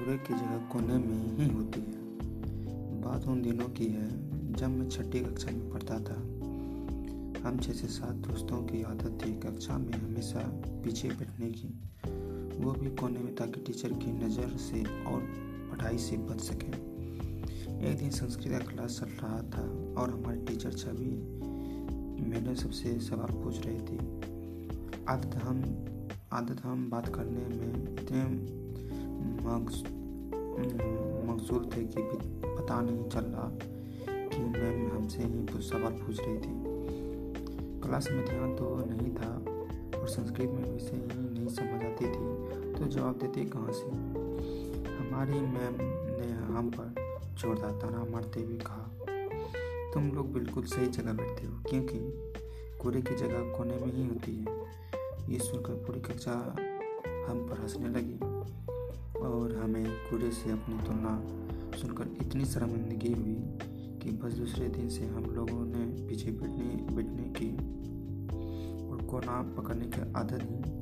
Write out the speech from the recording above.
की जगह कोने में ही होती है। बात उन दिनों की है, जब मैं छठी कक्षा में पढ़ता था। हम छः से सात दोस्तों की आदत थी कक्षा में हमेशा पीछे बैठने की। वो भी कोने में ताकि टीचर की नज़र से और पढ़ाई से बच सके। एक दिन संस्कृत का क्लास चल रहा था और हमारे टीचर छवि मैडम सबसे सवाल पूछ रही थी। आदत हम आदत हम बात करने में इतने मकसूल थे कि पता नहीं चल रहा कि मैम हमसे ही कुछ सवाल पूछ रही थी। क्लास में ध्यान तो नहीं था और संस्कृत में वैसे ही नहीं समझ आती थी तो जवाब देती कहाँ से? हमारी मैम ने हम पर जोरदार ताना मारते हुए कहा, तुम लोग बिल्कुल सही जगह बैठते हो, क्योंकि कूड़े की जगह कोने में ही होती है। ये सुनकर पूरी कक्षा हम पर हंसने लगी। कूड़े से अपनी तुलना सुनकर इतनी शर्मिंदगी हुई कि बस दूसरे दिन से हम लोगों ने पीछे बैठने बैठने की और कोना पकड़ने की आदत ही